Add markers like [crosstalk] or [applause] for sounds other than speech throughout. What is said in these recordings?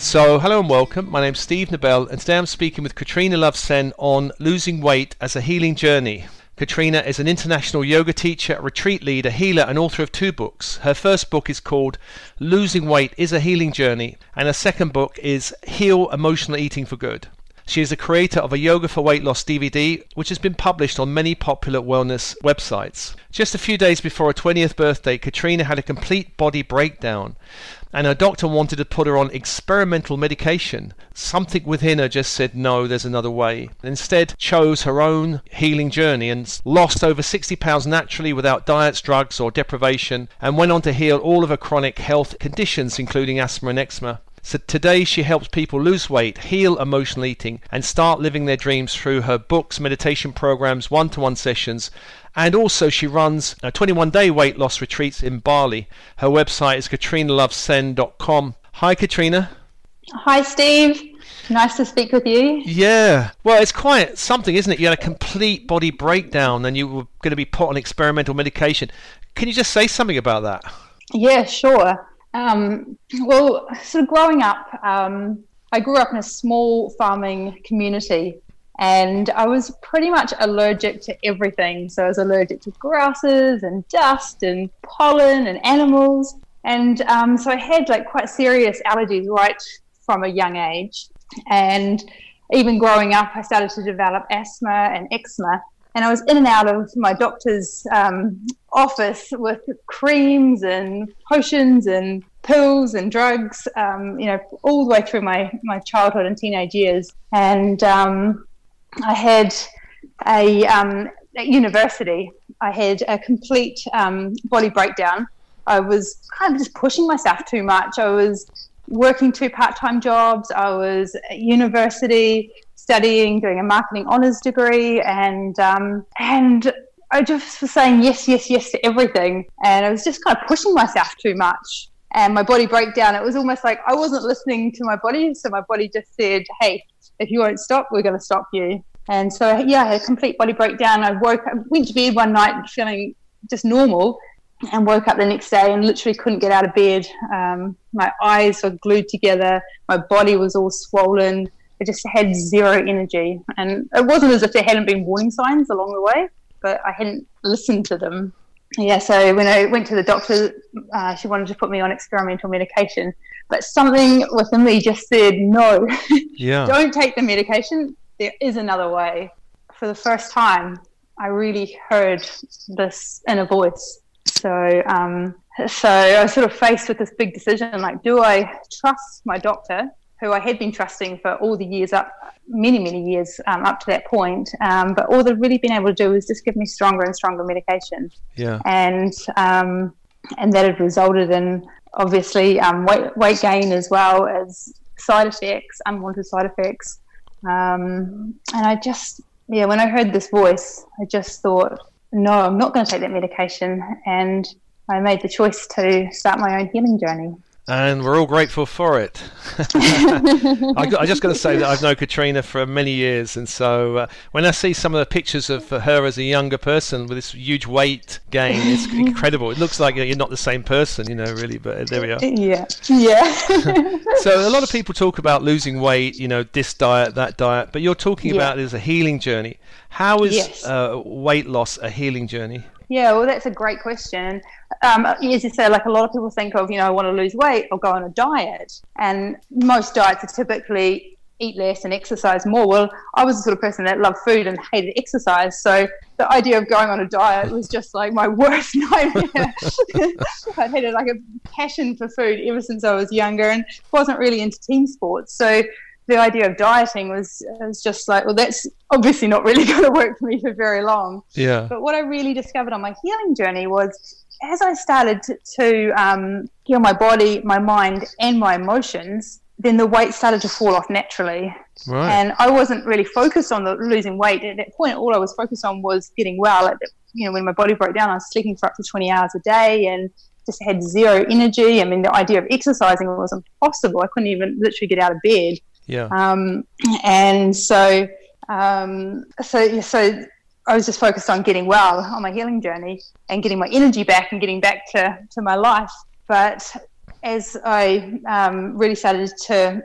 So, hello and welcome. My name's Steve Nobel, and today I'm speaking with Katrina Love Senn on losing weight as a healing journey. Katrina is an international yoga teacher, retreat leader, healer, and author of two books. Her first book is called Losing Weight is a Healing Journey, and her second book is Heal Emotional Eating for Good. She is the creator of a Yoga for Weight Loss DVD, which has been published on many popular wellness websites. Just a few days before her 20th birthday, Katrina had a complete body breakdown, and her doctor wanted to put her on experimental medication. Something within her just said, no, there's another way. Instead, chose her own healing journey and lost over 60 pounds naturally without diets, drugs, or deprivation, and went on to heal all of her chronic health conditions, including asthma and eczema. So today she helps people lose weight, heal emotional eating, and start living their dreams through her books, meditation programs, one to one sessions, and also she runs 21 day weight loss retreats in Bali. Her website is katrinalovesenn.com. Hi, Katrina. Hi, Steve. Nice to speak with you. Yeah. Well, it's quite something, isn't it? You had a complete body breakdown and you were going to be put on experimental medication. Can you just say something about that? Yeah, sure. Um, well, sort of growing up, um, I grew up in a small farming community and I was pretty much allergic to everything. So I was allergic to grasses and dust and pollen and animals. And um, so I had like quite serious allergies right from a young age. And even growing up, I started to develop asthma and eczema and I was in and out of my doctor's um, office with creams and potions and pills and drugs, um, you know, all the way through my, my childhood and teenage years. And um, I had a, um, at university, I had a complete um, body breakdown. I was kind of just pushing myself too much. I was working two part-time jobs. I was at university studying, doing a marketing honors degree, and um, and I just was saying yes, yes, yes to everything, and I was just kind of pushing myself too much. And my body broke down. it was almost like I wasn't listening to my body, so my body just said, "Hey, if you won't stop, we're going to stop you." And so, yeah, I had a complete body breakdown. I woke up, went to bed one night feeling just normal, and woke up the next day and literally couldn't get out of bed. Um, my eyes were glued together. My body was all swollen. I just had zero energy. And it wasn't as if there hadn't been warning signs along the way, but I hadn't listened to them. Yeah, so when I went to the doctor, uh, she wanted to put me on experimental medication, but something within me just said, no, [laughs] yeah. don't take the medication. There is another way. For the first time, I really heard this inner voice. So, um, so I was sort of faced with this big decision like, do I trust my doctor who I had been trusting for all the years up, many, many years um, up to that point. Um, but all they've really been able to do is just give me stronger and stronger medication. Yeah. And um, and that had resulted in obviously um, weight weight gain as well as side effects, unwanted side effects. Um, and I just yeah, when I heard this voice, I just thought, no, I'm not going to take that medication, and I made the choice to start my own healing journey and we're all grateful for it. [laughs] I, I, just got to say that I've known Katrina for many years, and so uh, when I see some of the pictures of her as a younger person with this huge weight gain, it's [laughs] incredible. It looks like you're not the same person, you know, really. But there we are. Yeah, [laughs] yeah. so a lot of people talk about losing weight, you know, this diet, that diet, but you're talking yeah. about it as a healing journey. How is yes. uh, weight loss a healing journey? Yeah, well, that's a great question. Um, as you say, like a lot of people think of, you know, I want to lose weight or go on a diet. And most diets are typically eat less and exercise more. Well, I was the sort of person that loved food and hated exercise. So the idea of going on a diet was just like my [laughs] worst nightmare. [laughs] I had like a passion for food ever since I was younger and wasn't really into team sports. So the idea of dieting was was just like, well, that's obviously not really [laughs] going to work for me for very long. Yeah. But what I really discovered on my healing journey was as I started to, to um, heal my body, my mind, and my emotions, then the weight started to fall off naturally. Right. And I wasn't really focused on the losing weight at that point. All I was focused on was getting well. At the, you know, when my body broke down, I was sleeping for up to 20 hours a day and just had zero energy. I mean, the idea of exercising was impossible. I couldn't even literally get out of bed. Yeah. Um, and so, um, so, so I was just focused on getting well on my healing journey and getting my energy back and getting back to, to my life. But as I um, really started to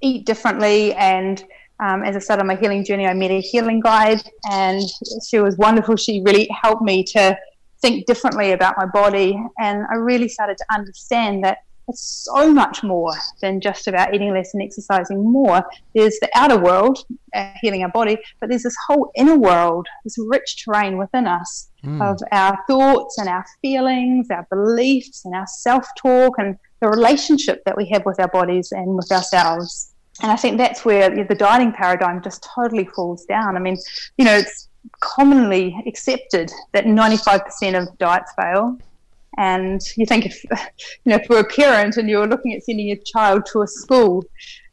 eat differently and um, as I started my healing journey, I met a healing guide, and she was wonderful. She really helped me to think differently about my body, and I really started to understand that so much more than just about eating less and exercising more. There's the outer world, uh, healing our body, but there's this whole inner world, this rich terrain within us mm. of our thoughts and our feelings, our beliefs, and our self talk, and the relationship that we have with our bodies and with ourselves. And I think that's where the dieting paradigm just totally falls down. I mean, you know, it's commonly accepted that 95% of diets fail. And you think if, [laughs] you know, if you're a parent and you're looking at sending your child to a school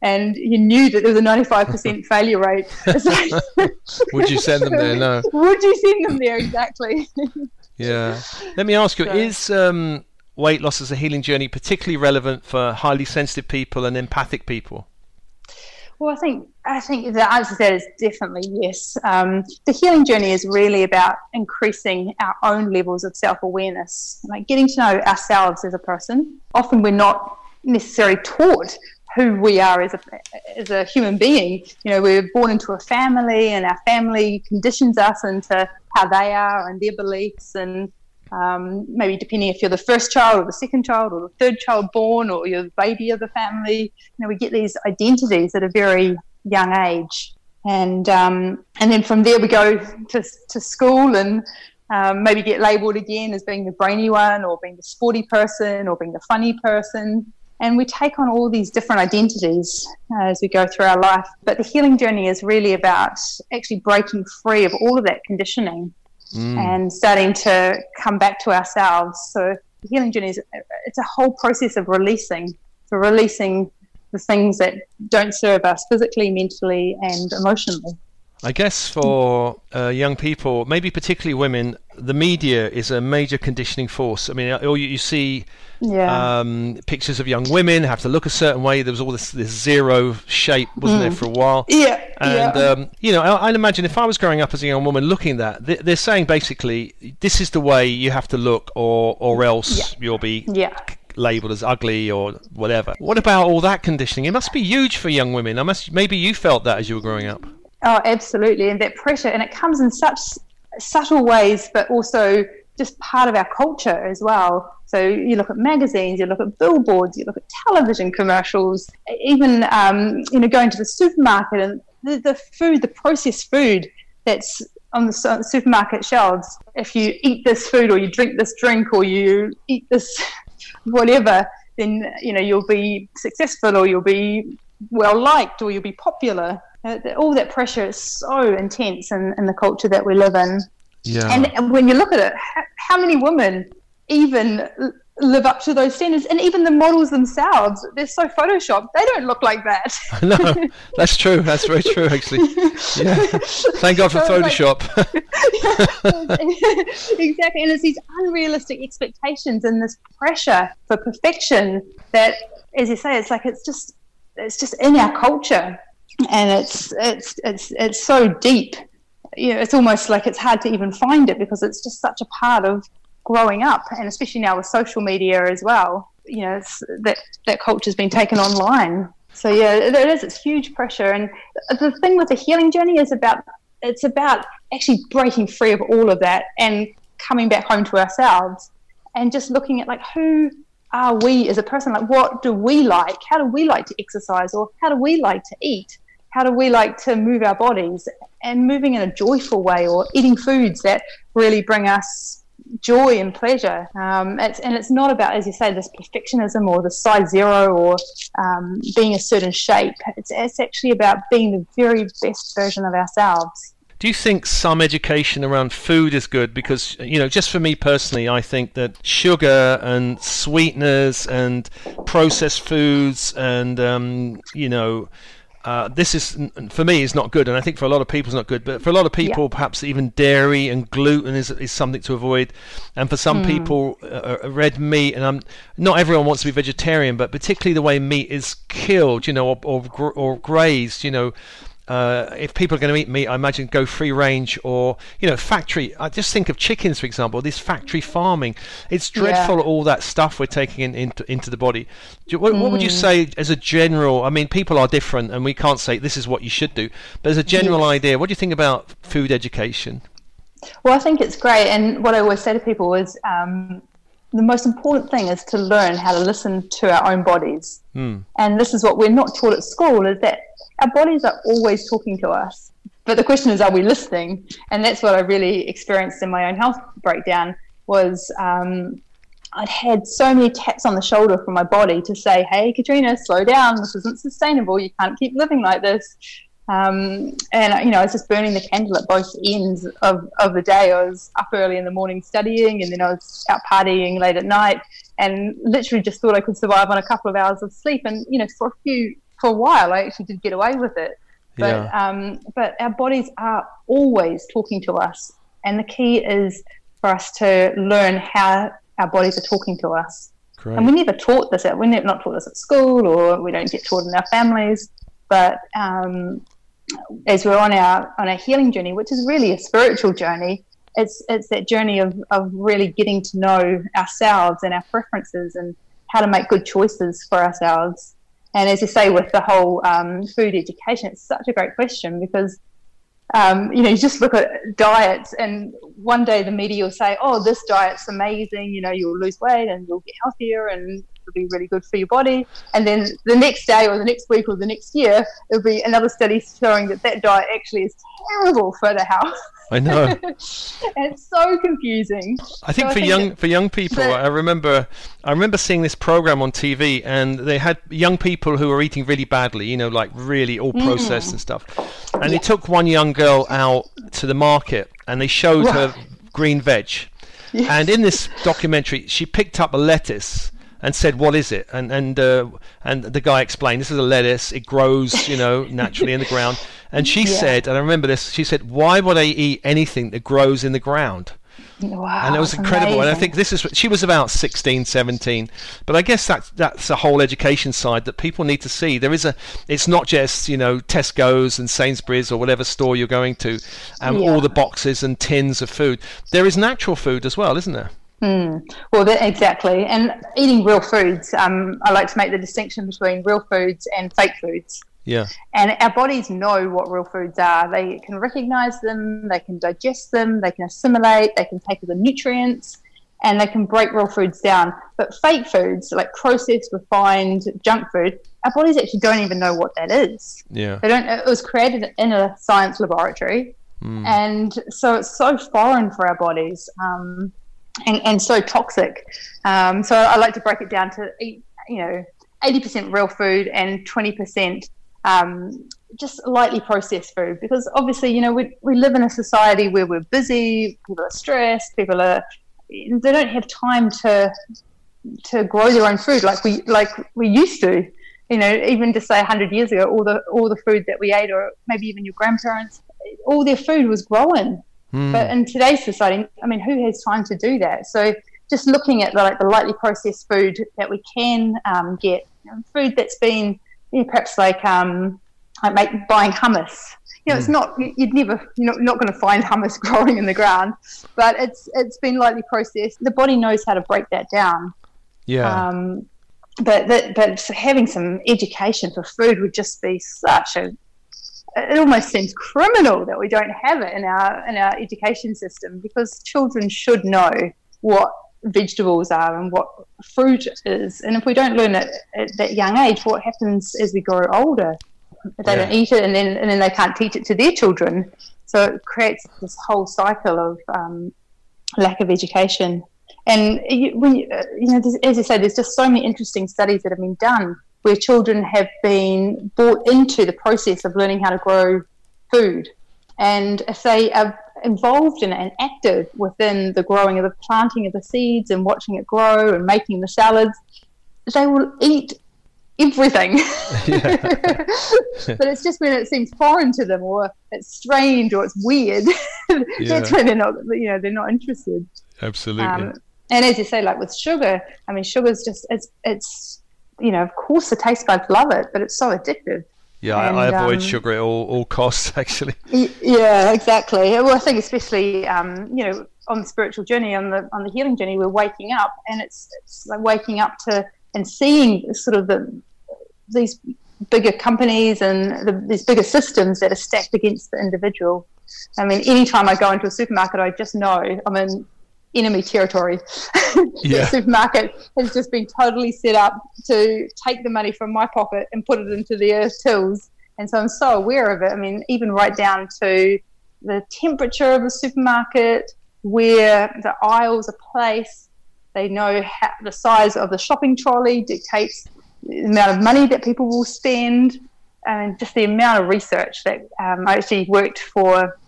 and you knew that there was a 95% [laughs] failure rate. Like, [laughs] would you send them there? No. Would you send them there? Exactly. yeah. Let me ask you, so, is um, weight loss as a healing journey particularly relevant for highly sensitive people and empathic people? Well, I think I think the answer to that is definitely yes. Um, the healing journey is really about increasing our own levels of self awareness, like getting to know ourselves as a person. Often we're not necessarily taught who we are as a as a human being. You know, we're born into a family, and our family conditions us into how they are and their beliefs and um, maybe depending if you're the first child or the second child or the third child born or you're the baby of the family. You know, we get these identities at a very young age, and um, and then from there we go to to school and. Um, maybe get labelled again as being the brainy one, or being the sporty person, or being the funny person. And we take on all these different identities as we go through our life. But the healing journey is really about actually breaking free of all of that conditioning mm. and starting to come back to ourselves. So the healing journey is it's a whole process of releasing, for releasing the things that don't serve us physically, mentally, and emotionally. I guess for uh, young people, maybe particularly women, the media is a major conditioning force. I mean, uh, you, you see yeah. um, pictures of young women have to look a certain way. There was all this, this zero shape, wasn't mm. there, for a while? Yeah. And, yeah. Um, you know, I, would imagine if I was growing up as a young woman looking at that, they're saying basically, this is the way you have to look, or, or else yeah. you'll be yeah labelled as ugly or whatever. What about all that conditioning? It must be huge for young women. I must maybe you felt that as you were growing up. Oh, absolutely. And that pressure, and it comes in such subtle ways, but also just part of our culture as well. So you look at magazines, you look at billboards, you look at television commercials, even um, you know going to the supermarket and the, the, food, the processed food that's on the supermarket shelves. If you eat this food or you drink this drink or you eat this [laughs] whatever, then you know you'll be successful or you'll be well liked or you'll be popular. Uh, all that pressure is so intense in, in the culture that we live in. Yeah. And, and when you look at it, how, how many women even live up to those standards? And even the models themselves they're so photoshopped. They don't look like that. No that's true. That's very true actually. Yeah. Thank god for so photoshop. [laughs] Exactly. And it's these unrealistic expectations and this pressure for perfection that as you say it's like it's just it's just in our culture and it's it's it's it's so deep. You know, it's almost like it's hard to even find it because it's just such a part of growing up, and especially now with social media as well. You know, that that culture's been taken online. So yeah, it is. It's huge pressure, and the thing with the healing journey is about it's about actually breaking free of all of that and coming back home to ourselves and just looking at like who are we as a person like what do we like how do we like to exercise or how do we like to eat how do we like to move our bodies and moving in a joyful way or eating foods that really bring us joy and pleasure. Um, it's, and it's not about, as you say, this perfectionism or the size zero or um, being a certain shape. It's, it's actually about being the very best version of ourselves. Do you think some education around food is good? Because, you know, just for me personally, I think that sugar and sweeteners and processed foods and, um, you know, uh, this is for me is not good, and I think for a lot of people it's not good. But for a lot of people, yeah. perhaps even dairy and gluten is, is something to avoid. And for some mm. people, uh, uh, red meat, and I'm not everyone wants to be vegetarian, but particularly the way meat is killed, you know, or or, or grazed, you know. Uh, if people are going to eat meat, I imagine go free range or you know factory. I just think of chickens, for example. This factory farming, it's dreadful. Yeah. All that stuff we're taking in, into into the body. Do, what, what would you Mm. say as a general? I mean, people are different, and we can't say this is what you should do. But as a general Yes. idea, what do you think about food education? Well, I think it's great. And what I always say to people is um, the most important thing is to learn how to listen to our own bodies. Hmm. And this is what we're not taught at school is that our bodies are always talking to us. But the question is, are we listening? And that's what I really experienced in my own health breakdown was um, I'd had so many taps on the shoulder from my body to say, hey, Katrina, slow down. This isn't sustainable. You can't keep living like this. Um, and you know, I was just burning the candle at both ends of, of the day. I was up early in the morning studying, and then I was out partying late at night, and literally just thought I could survive on a couple of hours of sleep. And you know, for a few, for a while, I actually did get away with it. But Yeah. um, but our bodies are always talking to us, and the key is for us to learn how our bodies are talking to us. Great. And we never taught this at, we're not taught this at school or we don't get taught in our families. But um, as we're on our on our healing journey, which is really a spiritual journey, it's it's that journey of, of really getting to know ourselves and our preferences and how to make good choices for ourselves. And as you say, with the whole um, food education, it's such a great question because um, you know, you just look at diets, and one day the media will say, "Oh, this diet's amazing. You know, you'll lose weight and you'll get healthier, and it'll be really good for your body." And then the next day, or the next week, or the next year, there'll be another study showing that that diet actually is terrible for the health. I know. [laughs] it's so confusing. I think So I for think young for young people, I remember I remember seeing this program on TV, and they had young people who were eating really badly, you know, like really all mm. processed and stuff. And they took one young girl out to the market, and they showed her green veg. And in this documentary, she picked up a lettuce and said, "What is it?" And and uh, and the guy explained, "This is a lettuce. It grows, you know, [laughs] naturally in the ground." And she Yeah. said, and I remember this. She said, "Why would I eat anything that grows in the ground?" Wow, and it was incredible. And I think this is she was about 16, 17. But I guess that's that's a whole education side that people need to see. There is a. It's not just you know Tesco's and Sainsbury's or whatever store you're going to, and Yeah. all the boxes and tins of food. There is natural food as well, isn't there? Well, that, exactly. And eating real foods, um, I like to make the distinction between real foods and fake foods. Yeah. And our bodies know what real foods are. They can recognize them, they can digest them, they can assimilate, they can take the nutrients, and they can break real foods down. But fake foods, like processed, refined junk food, our bodies actually don't even know what that is. Yeah. They don't. It was created in a science laboratory, and so it's so foreign for our bodies, um, and and so toxic. Um, so I like to break it down to you know, eighty percent real food and twenty percent um, just lightly processed food, because obviously, you know, we we live in a society where we're busy, people are stressed, people are they don't have time to to grow their own food like we like we used to you know, even to say 100 years ago, all the all the food that we ate, or maybe even your grandparents, all their food was grown. But in today's society, I mean, who has time to do that? So just looking at the, like the lightly processed food that we can um, get, you know, food that's been you know, perhaps like um, like make, buying hummus. You know, it's not you'd never you're not, not going to find hummus [laughs] growing in the ground, but it's it's been lightly processed. The body knows how to break that down. Yeah. Um, but that, but having some education for food would just be such a. It almost seems criminal that we don't have it in our in our education system because children should know what vegetables are and what fruit is, and if we don't learn it at that young age, what happens as we grow older? They don't eat it, and then and then they can't teach it to their children. So it creates this whole cycle of um, lack of education. And you, when you, uh, you know, as you say, there's just so many interesting studies that have been done where children have been brought into the process of learning how to grow food, and if they are involved in it and active within the growing of the planting of the seeds and watching it grow and making the salads, they will eat everything. [laughs] but it's just when it seems foreign to them or it's strange or it's weird. [laughs] That's Yeah. when they're not, you know, they're not interested. Absolutely. Um, and as you say, like with sugar, I mean, sugar's just it's it's you know, of course the taste buds love it, but it's so addictive. Yeah, and, I, avoid um, sugar at all, all costs, [laughs] actually. Yeah, exactly. Well, I think especially, um, you know, on the spiritual journey, on the on the healing journey, we're waking up, and it's it's like waking up to and seeing sort of the these bigger companies and the, these bigger systems that are stacked against the individual. I mean, anytime I go into a supermarket, I just know I'm in enemy territory. [laughs] Yeah. the supermarket has just been totally set up to take the money from my pocket and put it into their tills. And so I'm so aware of it. I mean, even right down to the temperature of the supermarket, where the aisles are placed. They know how, the size of the shopping trolley dictates the amount of money that people will spend, and just the amount of research that um, I actually worked for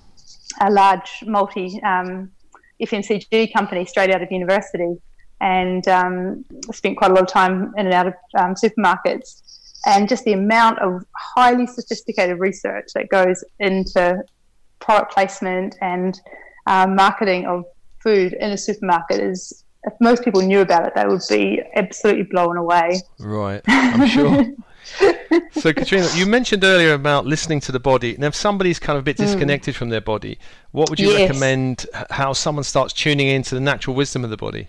a large multi um, FMCG company straight out of university and um, spent quite a lot of time in and out of um, supermarkets. And just the amount of highly sophisticated research that goes into product placement and um, marketing of food in a supermarket is, if most people knew about it, they would be absolutely blown away. Right, I'm sure. [laughs] [laughs] so Katrina, you mentioned earlier about listening to the body. And if somebody's kind of a bit hmm. disconnected mm. from their body, what would you yes. recommend how someone starts tuning into the natural wisdom of the body?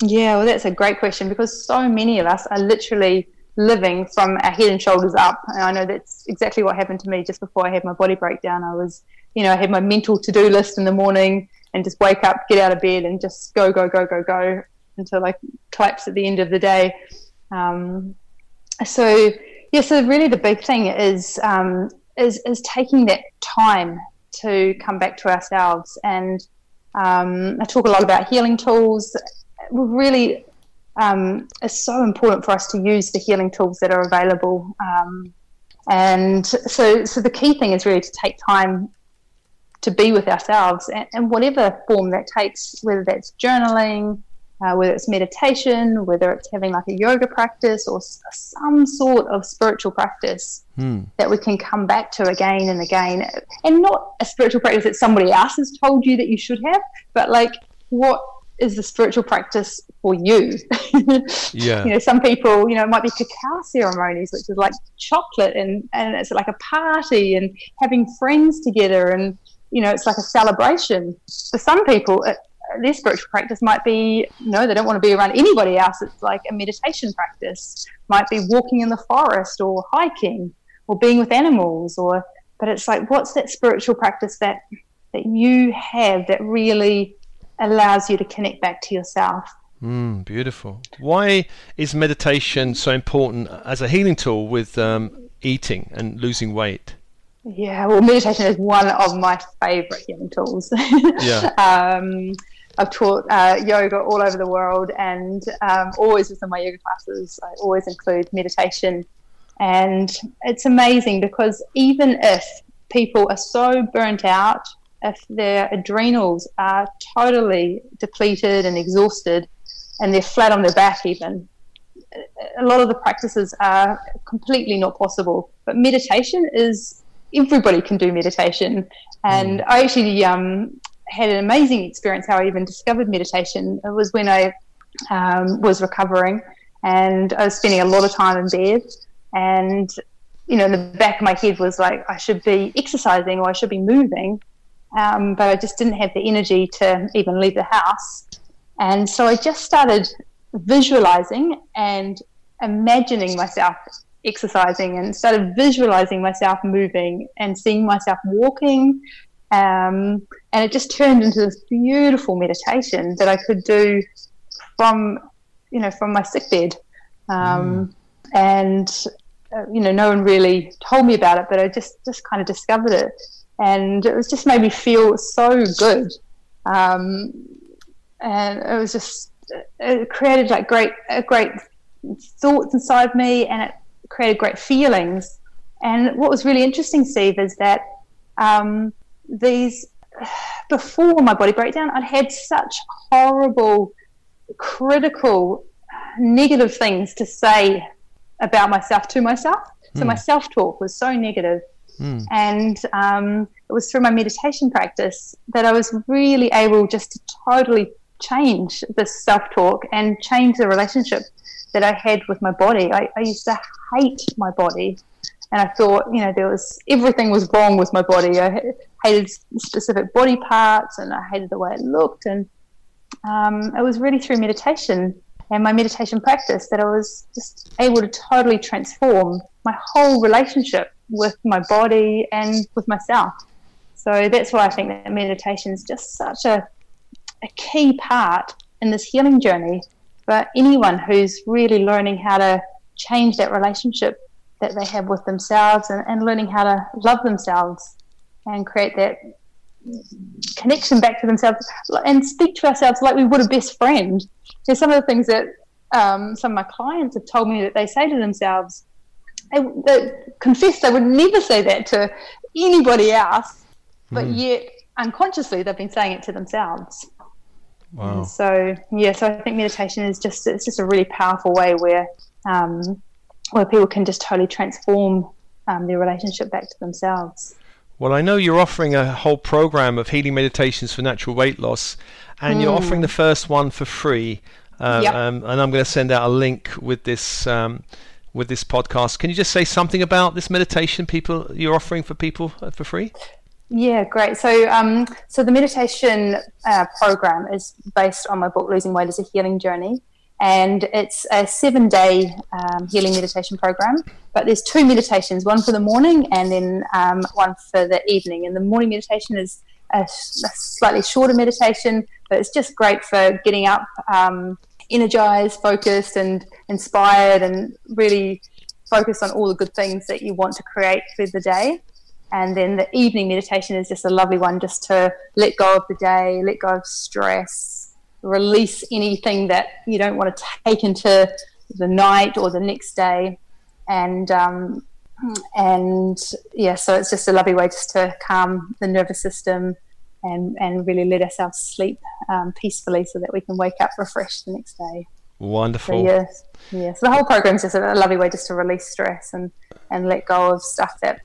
Yeah, well, that's a great question because so many of us are literally living from our head and shoulders up. And I know that's exactly what happened to me just before I had my body breakdown. I was, you know, I had my mental to do list in the morning and just wake up, get out of bed, and just go, go, go, go, go until I collapse at the end of the day. Um, so yeah, so really the big thing is um, is is taking that time to come back to ourselves, and um, I talk a lot about healing tools. Really, um, it's so important for us to use the healing tools that are available. Um, and so, so the key thing is really to take time to be with ourselves, and, and whatever form that takes, whether that's journaling, uh, whether it's meditation, whether it's having like a yoga practice or some sort of spiritual practice hmm. that we can come back to again and again. And not a spiritual practice that somebody else has told you that you should have, but like what is the spiritual practice for you? [laughs] yeah. You know, some people, you know, it might be cacao ceremonies, which is like chocolate and, and it's like a party and having friends together and, you know, it's like a celebration. For some people, it, their spiritual practice might be you no, they don't want to be around anybody else. It's like a meditation practice, might be walking in the forest or hiking or being with animals or but it's like what's that spiritual practice that that you have that really allows you to connect back to yourself. Mm, beautiful. Why is meditation so important as a healing tool with um, eating and losing weight? Yeah, well, meditation is one of my favorite healing tools. [laughs] yeah. Um, I've taught uh, yoga all over the world, and um, always within my yoga classes, I always include meditation. And it's amazing because even if people are so burnt out, if their adrenals are totally depleted and exhausted, and they're flat on their back, even, a lot of the practices are completely not possible. But meditation is everybody can do meditation. And mm. I actually um, had an amazing experience how I even discovered meditation. It was when I um, was recovering and I was spending a lot of time in bed. And, you know, in the back of my head was like, I should be exercising or I should be moving. Um, but I just didn't have the energy to even leave the house. And so I just started visualizing and imagining myself exercising and started visualizing myself moving and seeing myself walking um, and it just turned into this beautiful meditation that I could do from, you know, from my sick bed. Um, mm. And, uh, you know, no one really told me about it, but I just, just kind of discovered it. And it was just made me feel so good. Um, and it was just, it created like great, great thoughts inside me and it created great feelings. And what was really interesting, Steve, is that um, these before my body breakdown, I'd had such horrible, critical, negative things to say about myself to myself. So mm. my self talk was so negative. Mm. And um, it was through my meditation practice that I was really able just to totally change this self talk and change the relationship that I had with my body. I, I used to hate my body and I thought, you know, there was everything was wrong with my body. I hated specific body parts, and I hated the way it looked. And um, it was really through meditation and my meditation practice that I was just able to totally transform my whole relationship with my body and with myself. So that's why I think that meditation is just such a, a key part in this healing journey for anyone who's really learning how to change that relationship that they have with themselves and, and learning how to love themselves and create that connection back to themselves and speak to ourselves like we would a best friend. There's some of the things that um, some of my clients have told me that they say to themselves. They, they confess they would never say that to anybody else, but mm. yet unconsciously they've been saying it to themselves. Wow. so yeah, so I think meditation is just it's just a really powerful way where um, where people can just totally transform um, their relationship back to themselves. Well, I know you're offering a whole program of healing meditations for natural weight loss, and mm. you're offering the first one for free. Uh, yep. um, and I'm going to send out a link with this um, with this podcast. Can you just say something about this meditation people you're offering for people uh, for free? Yeah, great. So, um, so the meditation uh, program is based on my book "Losing Weight is a Healing Journey," and it's a seven day um, healing meditation program. But there's two meditations one for the morning and then um, one for the evening. And the morning meditation is a, a, slightly shorter meditation, but it's just great for getting up um, energized, focused, and inspired, and really focused on all the good things that you want to create for the day. And then the evening meditation is just a lovely one just to let go of the day, let go of stress, release anything that you don't want to take into the night or the next day. And um, and yeah so it's just a lovely way just to calm the nervous system and and really let ourselves sleep um, peacefully so that we can wake up refreshed the next day. Wonderful. so, yes yes the whole program is just a lovely way just to release stress and and let go of stuff that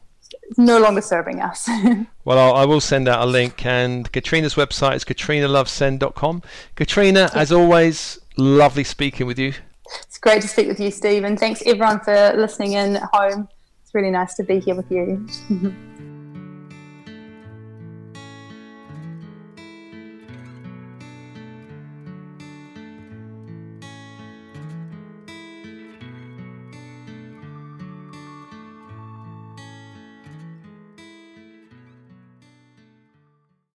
no longer serving us. [laughs] well, I'll, I will send out a link, and Katrina's website is katrinalovesenn.com. Katrina, as always, lovely speaking with you. It's great to speak with you, Steve, and thanks everyone for listening in at home. It's really nice to be here with you. [laughs]